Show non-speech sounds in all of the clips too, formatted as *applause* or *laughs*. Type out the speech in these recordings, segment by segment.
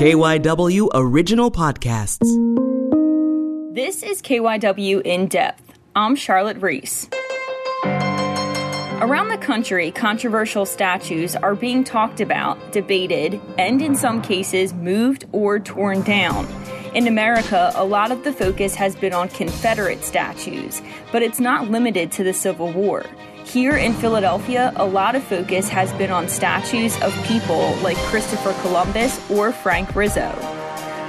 KYW Original Podcasts. This is KYW In Depth. I'm Charlotte Reese. Around the country, controversial statues are being talked about, debated, and in some cases moved or torn down. In America, a lot of the focus has been on Confederate statues, but it's not limited to the Civil War. Here in Philadelphia, a lot of focus has been on statues of people like Christopher Columbus or Frank Rizzo.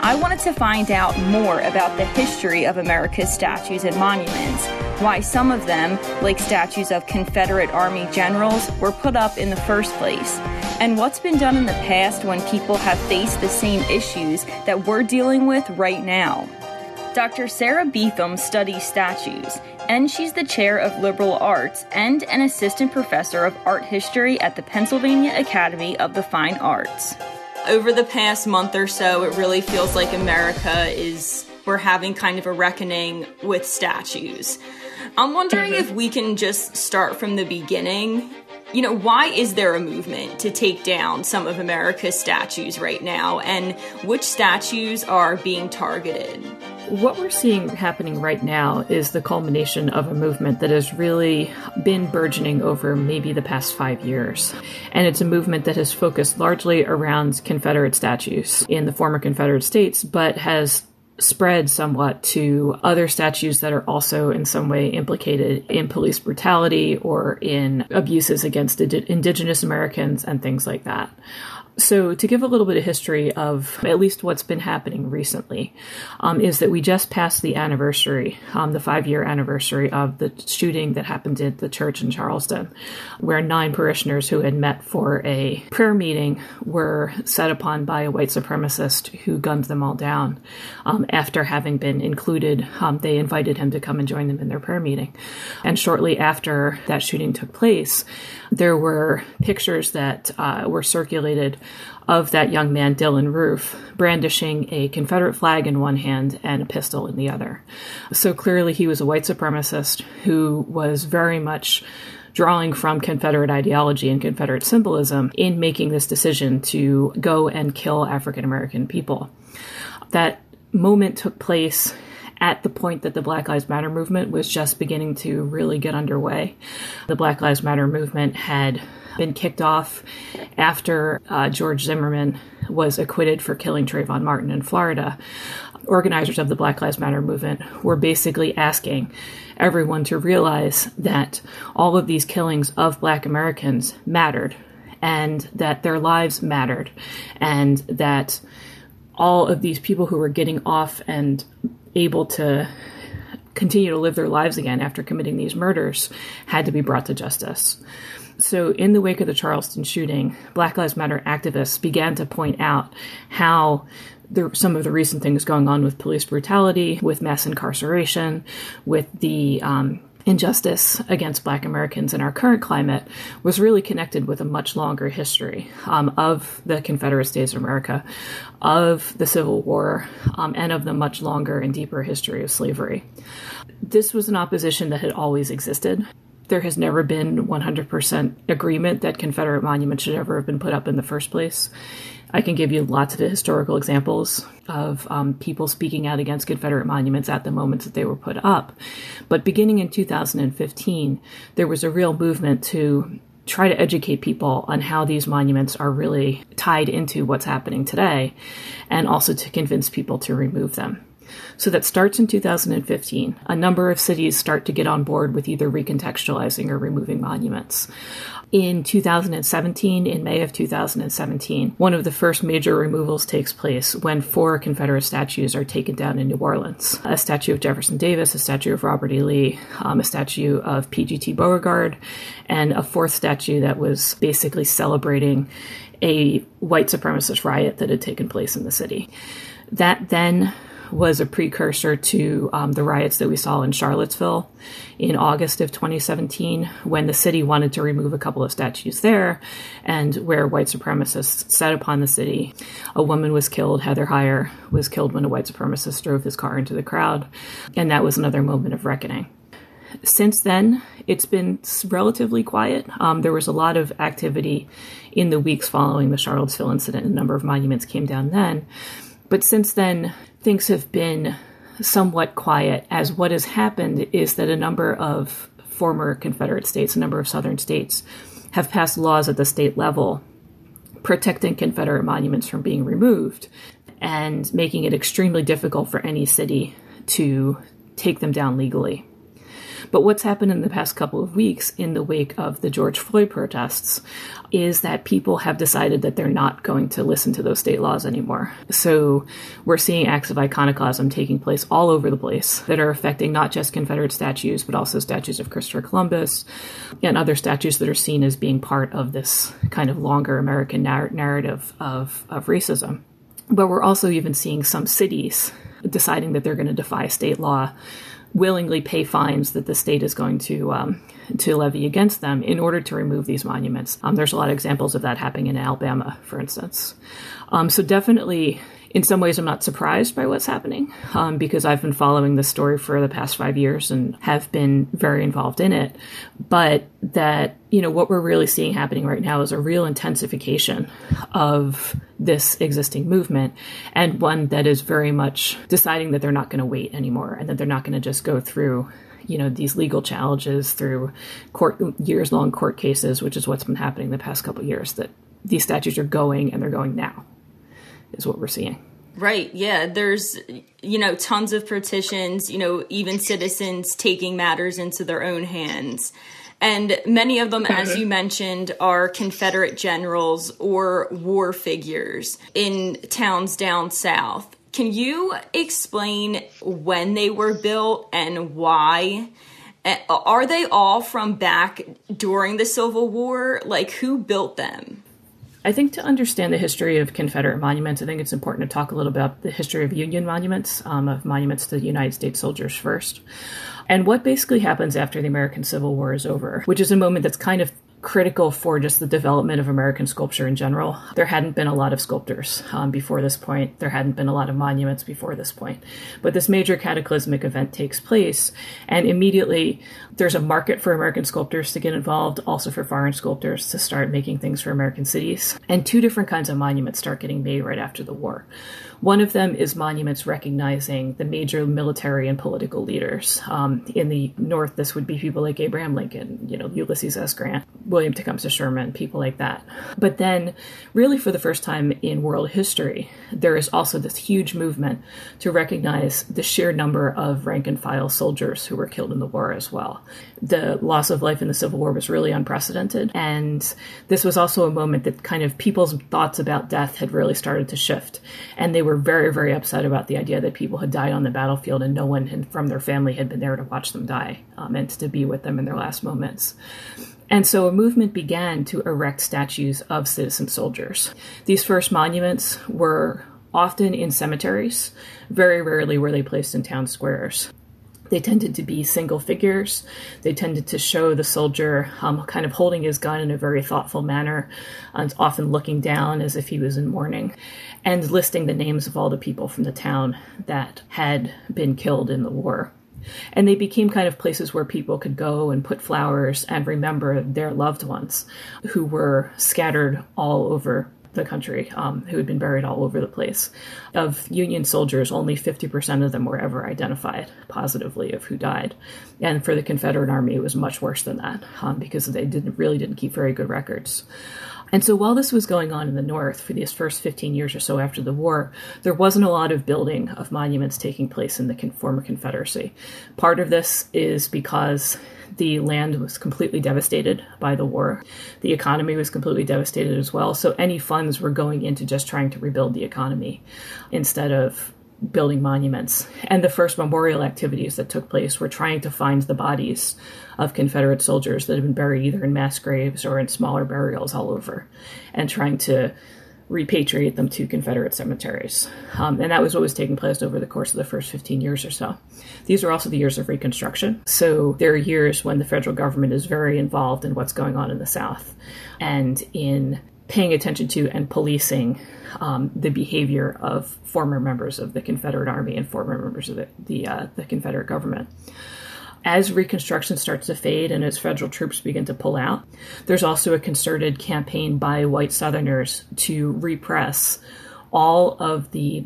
I wanted to find out more about the history of America's statues and monuments, why some of them, like statues of Confederate Army generals, were put up in the first place, and what's been done in the past when people have faced the same issues that we're dealing with right now. Dr. Sarah Beetham studies statues, and she's the chair of liberal arts and an assistant professor of art history at the Pennsylvania Academy of the Fine Arts. Over the past month or so, it really feels like America is, we're having kind of a reckoning with statues. I'm wondering mm-hmm. if we can just start from the beginning. You know, why is there a movement to take down some of America's statues right now, and which statues are being targeted? What we're seeing happening right now is the culmination of a movement that has really been burgeoning over maybe the past five years. And it's a movement that has focused largely around Confederate statues in the former Confederate states, but has spread somewhat to other statues that are also in some way implicated in police brutality or in abuses against indigenous Americans and things like that. So, to give a little bit of history of at least what's been happening recently, um, is that we just passed the anniversary, um, the five year anniversary of the shooting that happened at the church in Charleston, where nine parishioners who had met for a prayer meeting were set upon by a white supremacist who gunned them all down. Um, after having been included, um, they invited him to come and join them in their prayer meeting. And shortly after that shooting took place, there were pictures that uh, were circulated of that young man, Dylann Roof, brandishing a Confederate flag in one hand and a pistol in the other. So clearly, he was a white supremacist who was very much drawing from Confederate ideology and Confederate symbolism in making this decision to go and kill African American people. That moment took place at the point that the Black Lives Matter movement was just beginning to really get underway. The Black Lives Matter movement had been kicked off after uh, George Zimmerman was acquitted for killing Trayvon Martin in Florida. Organizers of the Black Lives Matter movement were basically asking everyone to realize that all of these killings of black Americans mattered and that their lives mattered and that all of these people who were getting off and able to continue to live their lives again after committing these murders had to be brought to justice. So, in the wake of the Charleston shooting, Black Lives Matter activists began to point out how the, some of the recent things going on with police brutality, with mass incarceration, with the um, injustice against Black Americans in our current climate was really connected with a much longer history um, of the Confederate States of America, of the Civil War, um, and of the much longer and deeper history of slavery. This was an opposition that had always existed. There has never been 100% agreement that Confederate monuments should ever have been put up in the first place. I can give you lots of historical examples of um, people speaking out against Confederate monuments at the moments that they were put up. But beginning in 2015, there was a real movement to try to educate people on how these monuments are really tied into what's happening today, and also to convince people to remove them. So that starts in 2015. A number of cities start to get on board with either recontextualizing or removing monuments in 2017, in May of 2017, one of the first major removals takes place when four Confederate statues are taken down in New Orleans. A statue of Jefferson Davis, a statue of Robert E. Lee, um, a statue of P.G.T. Beauregard, and a fourth statue that was basically celebrating a white supremacist riot that had taken place in the city. That then was a precursor to um, the riots that we saw in Charlottesville in August of 2017, when the city wanted to remove a couple of statues there, and where white supremacists set upon the city. A woman was killed. Heather Heyer was killed when a white supremacist drove his car into the crowd, and that was another moment of reckoning. since then, it's been relatively quiet. Um, there was a lot of activity in the weeks following the Charlottesville incident. A number of monuments came down then. But since then, things have been somewhat quiet, as what has happened is that a number of former Confederate states, a number of southern states, have passed laws at the state level protecting Confederate monuments from being removed and making it extremely difficult for any city to take them down legally. But what's happened in the past couple of weeks in the wake of the George Floyd protests is that people have decided that they're not going to listen to those state laws anymore. So we're seeing acts of iconoclasm taking place all over the place that are affecting not just Confederate statues, but also statues of Christopher Columbus and other statues that are seen as being part of this kind of longer American narr- narrative of, of racism. But we're also even seeing some cities deciding that they're going to defy state law willingly pay fines that the state is going to um, to levy against them in order to remove these monuments. Um, there's a lot of examples of that happening in Alabama, for instance. Um, so definitely, in some ways, I'm not surprised by what's happening um, because I've been following this story for the past five years and have been very involved in it. But that, you know, what we're really seeing happening right now is a real intensification of this existing movement and one that is very much deciding that they're not going to wait anymore and that they're not going to just go through you know these legal challenges through court years long court cases which is what's been happening the past couple years that these statutes are going and they're going now is what we're seeing. Right. Yeah. There's, you know, tons of petitions, you know, even citizens taking matters into their own hands. And many of them, as you mentioned, are Confederate generals or war figures in towns down south. Can you explain when they were built and why? Eh, are they all from back during the Civil War? Like, who built them? I think to understand the history of Confederate monuments, I think it's important to talk a little bit about the history of Union monuments, um, of monuments to United States soldiers first, and what basically happens after the American Civil War is over, which is a moment that's kind of critical for just the development of American sculpture in general. There hadn't been a lot of sculptors um, before this point. There hadn't been a lot of monuments before this point. But this major cataclysmic event takes place, and immediately there's a market for American sculptors to get involved, also for foreign sculptors to start making things for American cities. And two different kinds of monuments start getting made right after the war. One of them is monuments recognizing the major military and political leaders. Um, in the North, this would be people like Abraham Lincoln, you know, Ulysses S. Grant, William Tecumseh Sherman, people like that. But then, really, for the first time in world history, there is also this huge movement to recognize the sheer number of rank and file soldiers who were killed in the war as well. The loss of life in the Civil War was really unprecedented. And this was also a moment that kind of people's thoughts about death had really started to shift. And they were were very, very upset about the idea that people had died on the battlefield and no one had, from their family had been there to watch them die um, and to be with them in their last moments. And so a movement began to erect statues of citizen soldiers. These first monuments were often in cemeteries. Very rarely were they placed in town squares. They tended to be single figures. They tended to show the soldier um, kind of holding his gun in a very thoughtful manner, and often looking down as if he was in mourning, and listing the names of all the people from the town that had been killed in the war. And they became kind of places where people could go and put flowers and remember their loved ones who were scattered all over the country um, who had been buried all over the place. Of Union soldiers, only 50% of them were ever identified positively of who died. And for the Confederate Army, it was much worse than that um, because they didn't really didn't keep very good records. And so while this was going on in the North for these first 15 years or so after the war, there wasn't a lot of building of monuments taking place in the former Confederacy. Part of this is because the land was completely devastated by the war. The economy was completely devastated as well. So any funds were going into just trying to rebuild the economy instead of building monuments. And the first memorial activities that took place were trying to find the bodies of Confederate soldiers that had been buried either in mass graves or in smaller burials all over, and trying to repatriate them to Confederate cemeteries. Um, and that was what was taking place over the course of the first 15 years or so. These are also the years of Reconstruction. So there are years when the federal government is very involved in what's going on in the South and in paying attention to and policing um, the behavior of former members of the Confederate Army and former members of the, the, uh, the Confederate government. as Reconstruction starts to fade and as federal troops begin to pull out, there's also a concerted campaign by white Southerners to repress all of the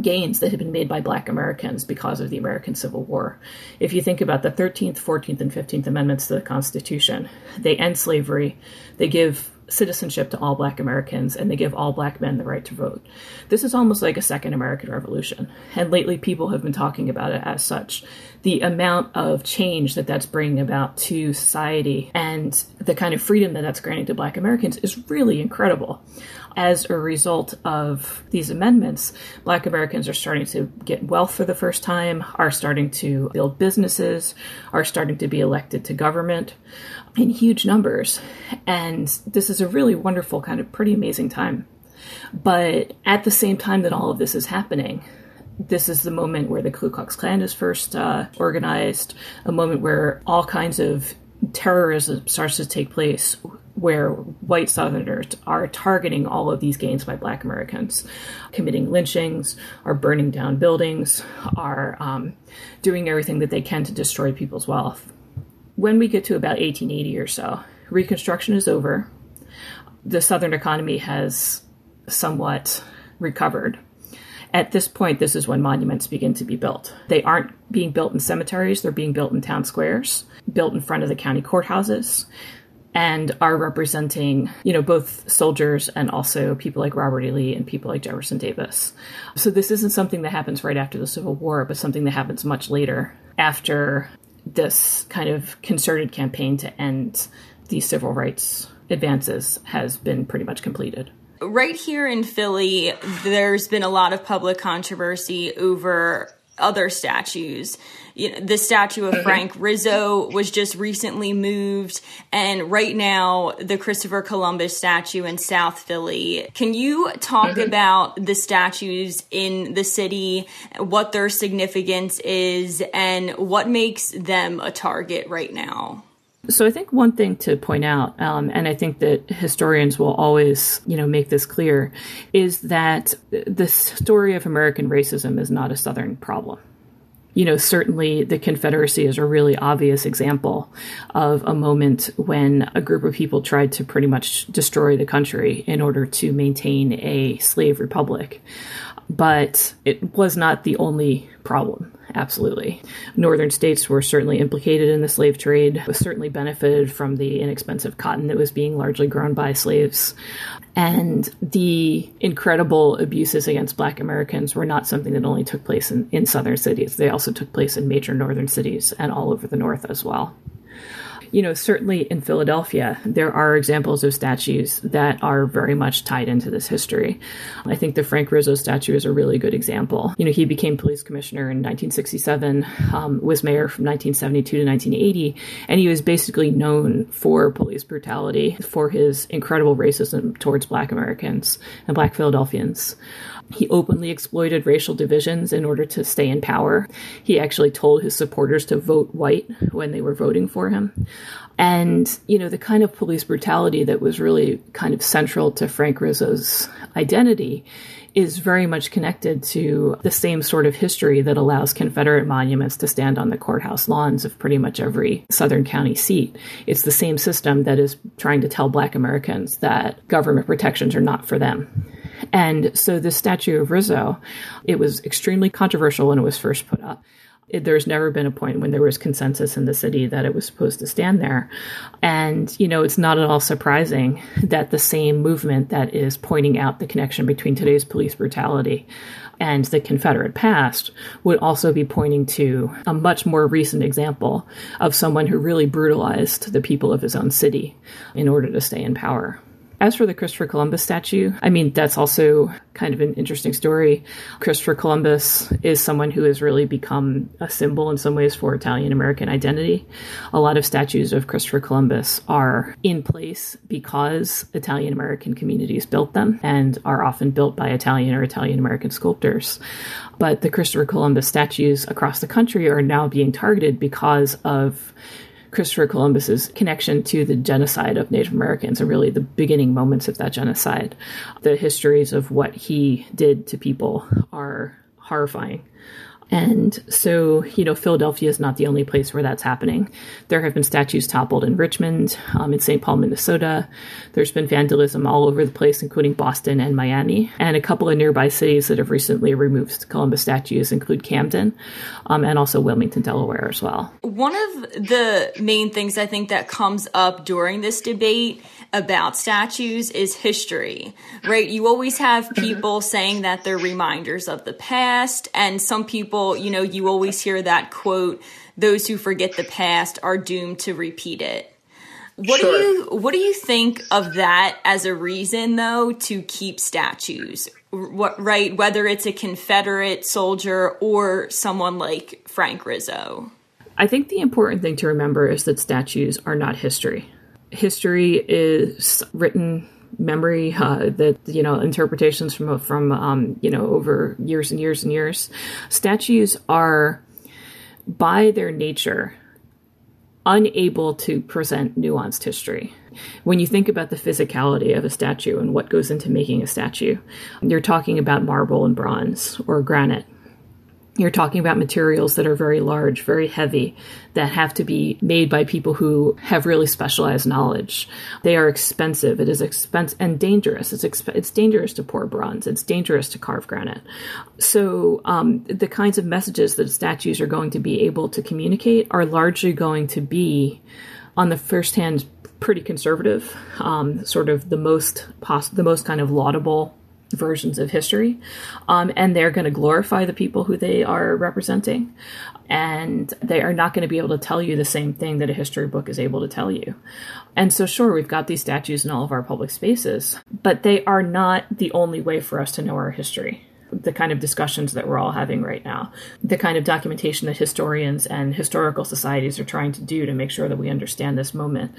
gains that had been made by black Americans because of the American Civil War. If you think about the 13th, 14th, and 15th Amendments to the Constitution, they end slavery, they give citizenship to all black Americans, and they give all black men the right to vote. This is almost like a second American Revolution, and lately people have been talking about it as such. The amount of change that that's bringing about to society and the kind of freedom that that's granting to black Americans is really incredible as a result of these amendments, black Americans are starting to get wealth for the first time, are starting to build businesses, are starting to be elected to government in huge numbers. And this is a really wonderful, kind of pretty amazing time. But at the same time that all of this is happening, this is the moment where the Ku Klux Klan is first uh, organized, a moment where all kinds of terrorism starts to take place where white Southerners are targeting all of these gains by Black Americans, committing lynchings, are burning down buildings, are um, doing everything that they can to destroy people's wealth. When we get to about 1880 or so, Reconstruction is over. The Southern economy has somewhat recovered. At this point, this is when monuments begin to be built. They aren't being built in cemeteries, they're being built in town squares, built in front of the county courthouses and are representing, you know, both soldiers and also people like Robert E. Lee and people like Jefferson Davis. So this isn't something that happens right after the Civil War, but something that happens much later after this kind of concerted campaign to end these civil rights advances has been pretty much completed. Right here in Philly, there's been a lot of public controversy over other statues you know, the statue of Frank Rizzo was just recently moved, and right now the Christopher Columbus statue in South Philly. Can you talk mm-hmm. about the statues in the city, what their significance is, and what makes them a target right now? So I think one thing to point out, um, and I think that historians will always, you know, make this clear, is that the story of American racism is not a Southern problem you know, certainly the Confederacy is a really obvious example of a moment when a group of people tried to pretty much destroy the country in order to maintain a slave republic. But it was not the only problem. Absolutely. Northern states were certainly implicated in the slave trade, certainly benefited from the inexpensive cotton that was being largely grown by slaves. And the incredible abuses against black Americans were not something that only took place in, in southern cities. They also took place in major northern cities and all over the north as well you know, certainly in Philadelphia, there are examples of statues that are very much tied into this history. I think the Frank Rizzo statue is a really good example. You know, he became police commissioner in 1967, um, was mayor from 1972 to 1980, and he was basically known for police brutality, for his incredible racism towards black Americans and black Philadelphians. He openly exploited racial divisions in order to stay in power. He actually told his supporters to vote white when they were voting for him. And, you know, the kind of police brutality that was really kind of central to Frank Rizzo's identity is very much connected to the same sort of history that allows Confederate monuments to stand on the courthouse lawns of pretty much every Southern county seat. It's the same system that is trying to tell Black Americans that government protections are not for them. And so the statue of Rizzo, it was extremely controversial when it was first put up. It, there's never been a point when there was consensus in the city that it was supposed to stand there. And, you know, it's not at all surprising that the same movement that is pointing out the connection between today's police brutality and the Confederate past would also be pointing to a much more recent example of someone who really brutalized the people of his own city in order to stay in power. As for the Christopher Columbus statue, I mean, that's also kind of an interesting story. Christopher Columbus is someone who has really become a symbol in some ways for Italian American identity. A lot of statues of Christopher Columbus are in place because Italian American communities built them and are often built by Italian or Italian American sculptors. But the Christopher Columbus statues across the country are now being targeted because of Christopher Columbus's connection to the genocide of Native Americans and really the beginning moments of that genocide. The histories of what he did to people are horrifying. And so, you know, Philadelphia is not the only place where that's happening. There have been statues toppled in Richmond, um, in St. Paul, Minnesota. There's been vandalism all over the place, including Boston and Miami. And a couple of nearby cities that have recently removed Columbus statues include Camden um, and also Wilmington, Delaware as well. One of the main things I think that comes up during this debate about statues is history, right? You always have mm-hmm. people saying that they're reminders of the past, and some people, you know, you always hear that quote, those who forget the past are doomed to repeat it. What sure. do you what do you think of that as a reason though to keep statues? What right whether it's a Confederate soldier or someone like Frank Rizzo? I think the important thing to remember is that statues are not history history is written memory uh, that you know interpretations from from um, you know over years and years and years. Statues are by their nature unable to present nuanced history. When you think about the physicality of a statue and what goes into making a statue you're talking about marble and bronze or granite you're talking about materials that are very large, very heavy, that have to be made by people who have really specialized knowledge. They are expensive. It is expensive and dangerous. It's exp- it's dangerous to pour bronze. It's dangerous to carve granite. So um, the kinds of messages that statues are going to be able to communicate are largely going to be, on the first hand, pretty conservative, um, sort of the most the most kind of laudable versions of history. Um, and they're going to glorify the people who they are representing. And they are not going to be able to tell you the same thing that a history book is able to tell you. And so, sure, we've got these statues in all of our public spaces, but they are not the only way for us to know our history the kind of discussions that we're all having right now, the kind of documentation that historians and historical societies are trying to do to make sure that we understand this moment,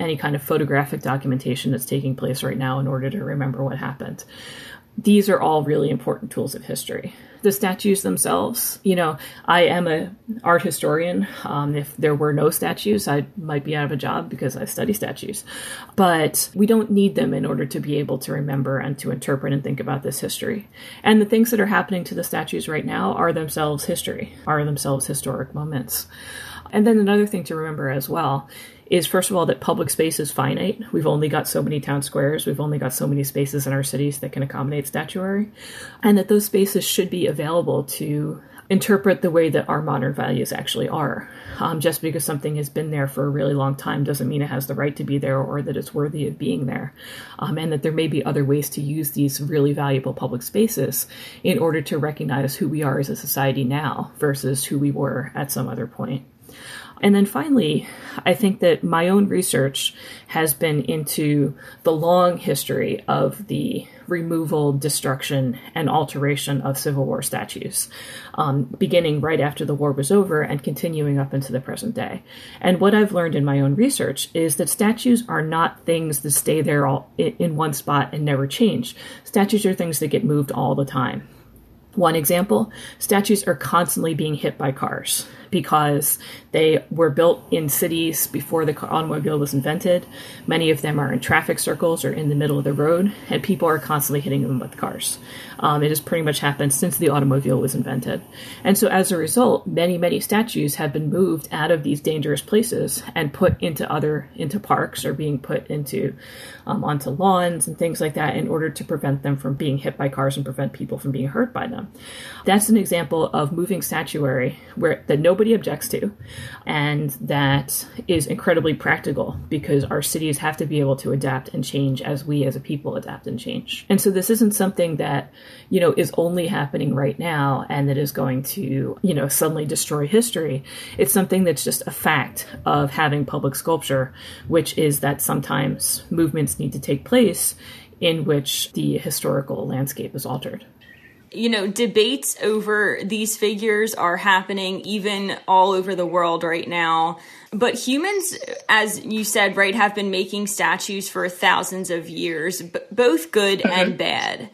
any kind of photographic documentation that's taking place right now in order to remember what happened these are all really important tools of history. The statues themselves, you know, I am a art historian. Um, if there were no statues, I might be out of a job because I study statues. But we don't need them in order to be able to remember and to interpret and think about this history. And the things that are happening to the statues right now are themselves history, are themselves historic moments. And then another thing to remember as well is first of all that public space is finite. We've only got so many town squares, we've only got so many spaces in our cities that can accommodate statuary, and that those spaces should be available to interpret the way that our modern values actually are. Um, just because something has been there for a really long time doesn't mean it has the right to be there or that it's worthy of being there. Um, and that there may be other ways to use these really valuable public spaces in order to recognize who we are as a society now versus who we were at some other point. And then finally, I think that my own research has been into the long history of the removal, destruction, and alteration of Civil War statues, um, beginning right after the war was over and continuing up into the present day. And what I've learned in my own research is that statues are not things that stay there all in one spot and never change. Statues are things that get moved all the time. One example statues are constantly being hit by cars because they were built in cities before the automobile was invented. Many of them are in traffic circles or in the middle of the road, and people are constantly hitting them with cars. Um, it has pretty much happened since the automobile was invented. And so, as a result, many, many statues have been moved out of these dangerous places and put into other, into parks or being put into, um, onto lawns and things like that in order to prevent them from being hit by cars and prevent people from being hurt by them. That's an example of moving statuary where that nobody objects to, and that is incredibly practical because our cities have to be able to adapt and change as we as a people adapt and change. And so this isn't something that you know, is only happening right now and that is going to, you know, suddenly destroy history. It's something that's just a fact of having public sculpture, which is that sometimes movements need to take place in which the historical landscape is altered you know, debates over these figures are happening even all over the world right now. But humans, as you said, right, have been making statues for thousands of years, both good and bad.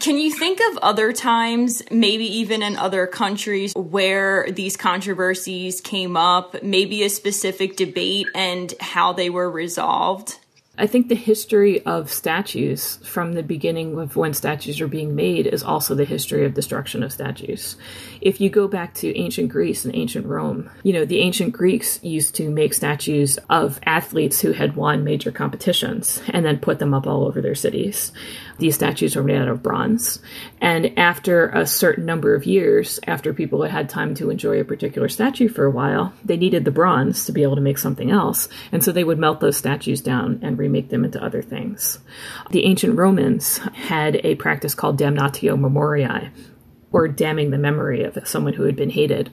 Can you think of other times, maybe even in other countries, where these controversies came up, maybe a specific debate and how they were resolved? I think the history of statues from the beginning of when statues are being made is also the history of destruction of statues. If you go back to ancient Greece and ancient Rome, you know, the ancient Greeks used to make statues of athletes who had won major competitions and then put them up all over their cities. These statues were made out of bronze. And after a certain number of years, after people had had time to enjoy a particular statue for a while, they needed the bronze to be able to make something else. And so they would melt those statues down and remake them into other things. The ancient Romans had a practice called damnatio memoriae, or damning the memory of someone who had been hated,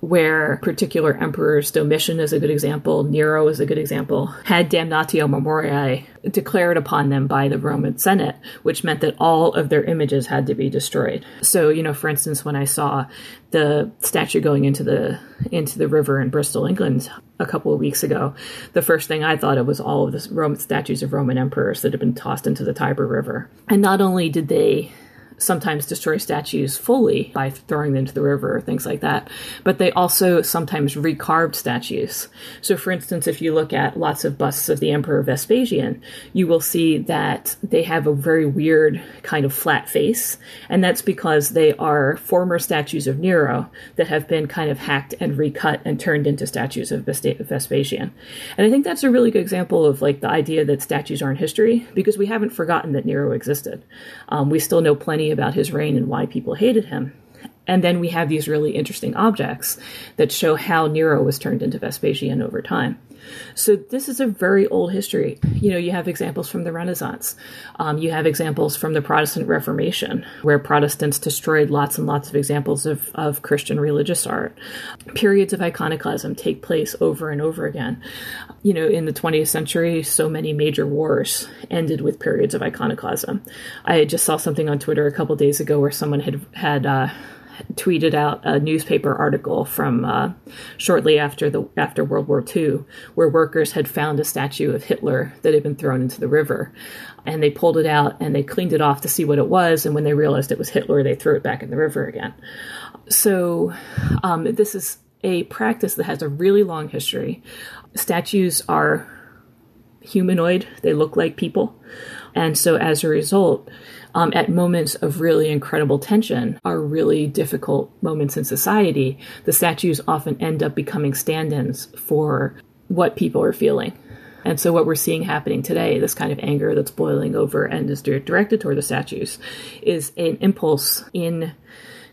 where particular emperors, Domitian is a good example, Nero is a good example, had damnatio memoriae declared upon them by the Roman Senate, which meant that all of their images had to be destroyed. So, you know, for instance, when I saw the statue going into the into the river in Bristol, England, a couple of weeks ago, the first thing I thought of was all of the Roman statues of Roman emperors that had been tossed into the Tiber River. And not only did they sometimes destroy statues fully by throwing them into the river or things like that. But they also sometimes recarved statues. So, for instance, if you look at lots of busts of the Emperor Vespasian, you will see that they have a very weird kind of flat face. And that's because they are former statues of Nero that have been kind of hacked and recut and turned into statues of Vespasian. And I think that's a really good example of like the idea that statues aren't history because we haven't forgotten that Nero existed. Um, we still know plenty about his reign and why people hated him. And then we have these really interesting objects that show how Nero was turned into Vespasian over time. So this is a very old history. You know, you have examples from the Renaissance. Um, you have examples from the Protestant Reformation, where Protestants destroyed lots and lots of examples of, of Christian religious art. Periods of iconoclasm take place over and over again. You know, in the 20th century, so many major wars ended with periods of iconoclasm. I just saw something on Twitter a couple days ago where someone had had uh, tweeted out a newspaper article from uh, shortly after the after World War II, where workers had found a statue of Hitler that had been thrown into the river, and they pulled it out and they cleaned it off to see what it was, and when they realized it was Hitler, they threw it back in the river again. So, um, this is a practice that has a really long history. Statues are humanoid; they look like people, and so as a result um, at moments of really incredible tension are really difficult moments in society, the statues often end up becoming stand ins for what people are feeling. And so, what we're seeing happening today, this kind of anger that's boiling over and is directed toward the statues, is an impulse in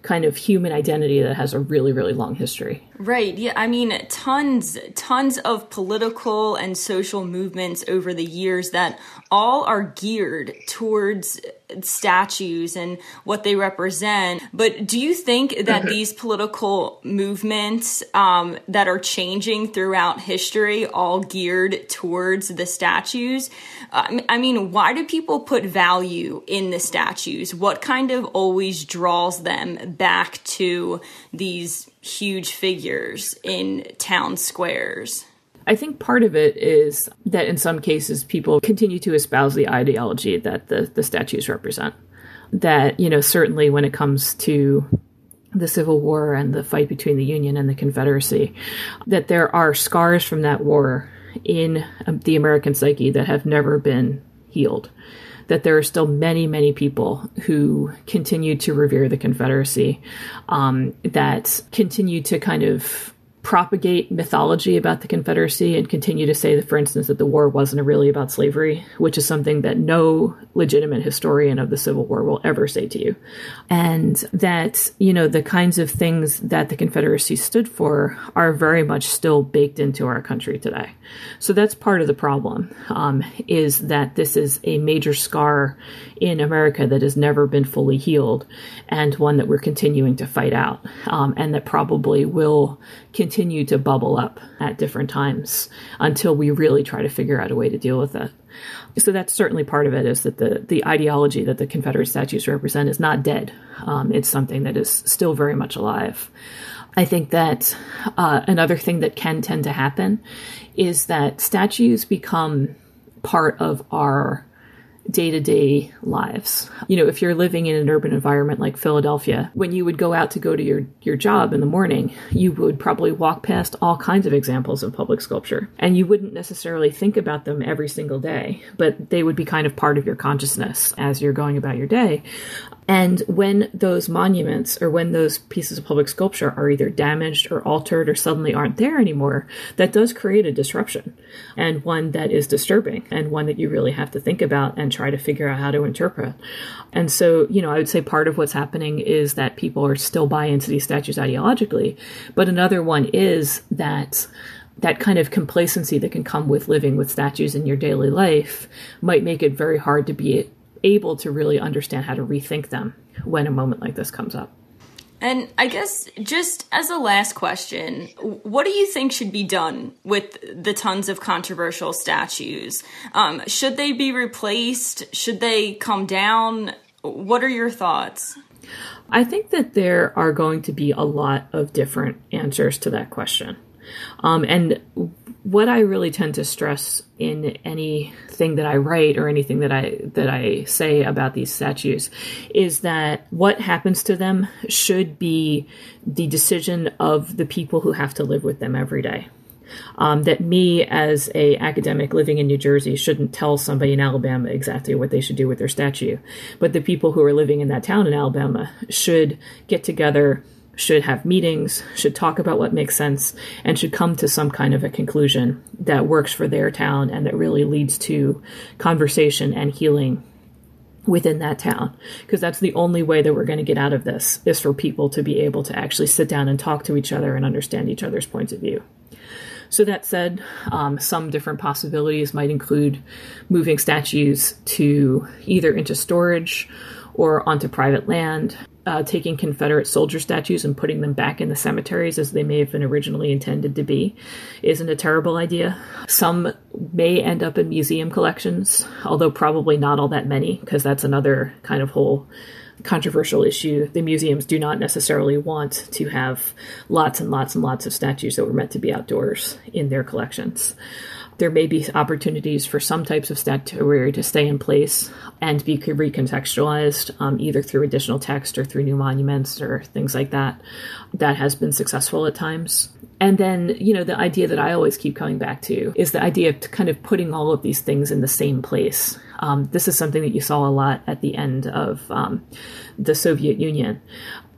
kind of human identity that has a really, really long history. Right. Yeah. I mean, tons, tons of political and social movements over the years that all are geared towards statues and what they represent. But do you think that *laughs* these political movements um, that are changing throughout history, all geared towards the statues? Uh, I mean, why do people put value in the statues? What kind of always draws them back to these huge figures in town squares? I think part of it is that in some cases people continue to espouse the ideology that the, the statues represent. That, you know, certainly when it comes to the Civil War and the fight between the Union and the Confederacy, that there are scars from that war in um, the American psyche that have never been healed. That there are still many, many people who continue to revere the Confederacy, um, that continue to kind of propagate mythology about the Confederacy and continue to say that, for instance, that the war wasn't really about slavery, which is something that no legitimate historian of the Civil War will ever say to you. And that, you know, the kinds of things that the Confederacy stood for are very much still baked into our country today. So that's part of the problem, um, is that this is a major scar in America that has never been fully healed and one that we're continuing to fight out um, and that probably will continue to bubble up at different times until we really try to figure out a way to deal with it. So that's certainly part of it is that the, the ideology that the Confederate statues represent is not dead. Um, it's something that is still very much alive. I think that uh, another thing that can tend to happen is that statues become part of our day to day lives. You know, if you're living in an urban environment like Philadelphia, when you would go out to go to your, your job in the morning, you would probably walk past all kinds of examples of public sculpture. And you wouldn't necessarily think about them every single day, but they would be kind of part of your consciousness as you're going about your day. And when those monuments or when those pieces of public sculpture are either damaged or altered or suddenly aren't there anymore, that does create a disruption and one that is disturbing and one that you really have to think about and try to figure out how to interpret. And so, you know, I would say part of what's happening is that people are still buying into these statues ideologically, but another one is that that kind of complacency that can come with living with statues in your daily life might make it very hard to be able to really understand how to rethink them when a moment like this comes up. And I guess just as a last question, what do you think should be done with the tons of controversial statues? Um, should they be replaced? Should they come down? What are your thoughts? I think that there are going to be a lot of different answers to that question. Um, and what I really tend to stress in anything that I write or anything that I that I say about these statues is that what happens to them should be the decision of the people who have to live with them every day. Um, that me as a academic living in New Jersey shouldn't tell somebody in Alabama exactly what they should do with their statue, but the people who are living in that town in Alabama should get together should have meetings, should talk about what makes sense, and should come to some kind of a conclusion that works for their town and that really leads to conversation and healing within that town. Because that's the only way that we're going to get out of this is for people to be able to actually sit down and talk to each other and understand each other's points of view. So, that said, um, some different possibilities might include moving statues to either into storage or onto private land, uh, taking Confederate soldier statues and putting them back in the cemeteries as they may have been originally intended to be isn't a terrible idea. Some may end up in museum collections, although probably not all that many, because that's another kind of whole controversial issue. The museums do not necessarily want to have lots and lots and lots of statues that were meant to be outdoors in their collections there may be opportunities for some types of statuary to stay in place and be recontextualized um, either through additional text or through new monuments or things like that. That has been successful at times. And then, you know, the idea that I always keep coming back to is the idea of kind of putting all of these things in the same place. Um, this is something that you saw a lot at the end of um, the Soviet Union,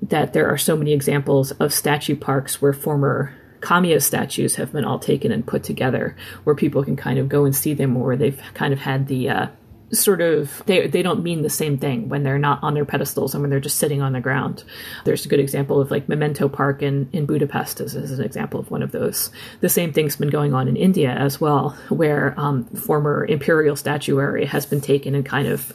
that there are so many examples of statue parks where former Kamiya statues have been all taken and put together where people can kind of go and see them where they've kind of had the uh, sort of they they don't mean the same thing when they're not on their pedestals and when they're just sitting on the ground. There's a good example of like Memento Park in, in Budapest as, as an example of one of those. The same thing's been going on in India as well, where um, former imperial statuary has been taken and kind of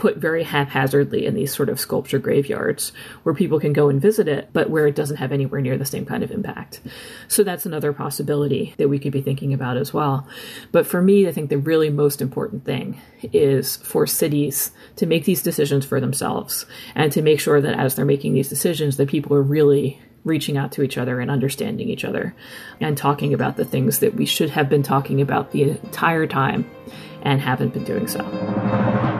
put very haphazardly in these sort of sculpture graveyards where people can go and visit it, but where it doesn't have anywhere near the same kind of impact. So that's another possibility that we could be thinking about as well. But for me, I think the really most important thing is for cities to make these decisions for themselves and to make sure that as they're making these decisions, that people are really reaching out to each other and understanding each other and talking about the things that we should have been talking about the entire time and haven't been doing so.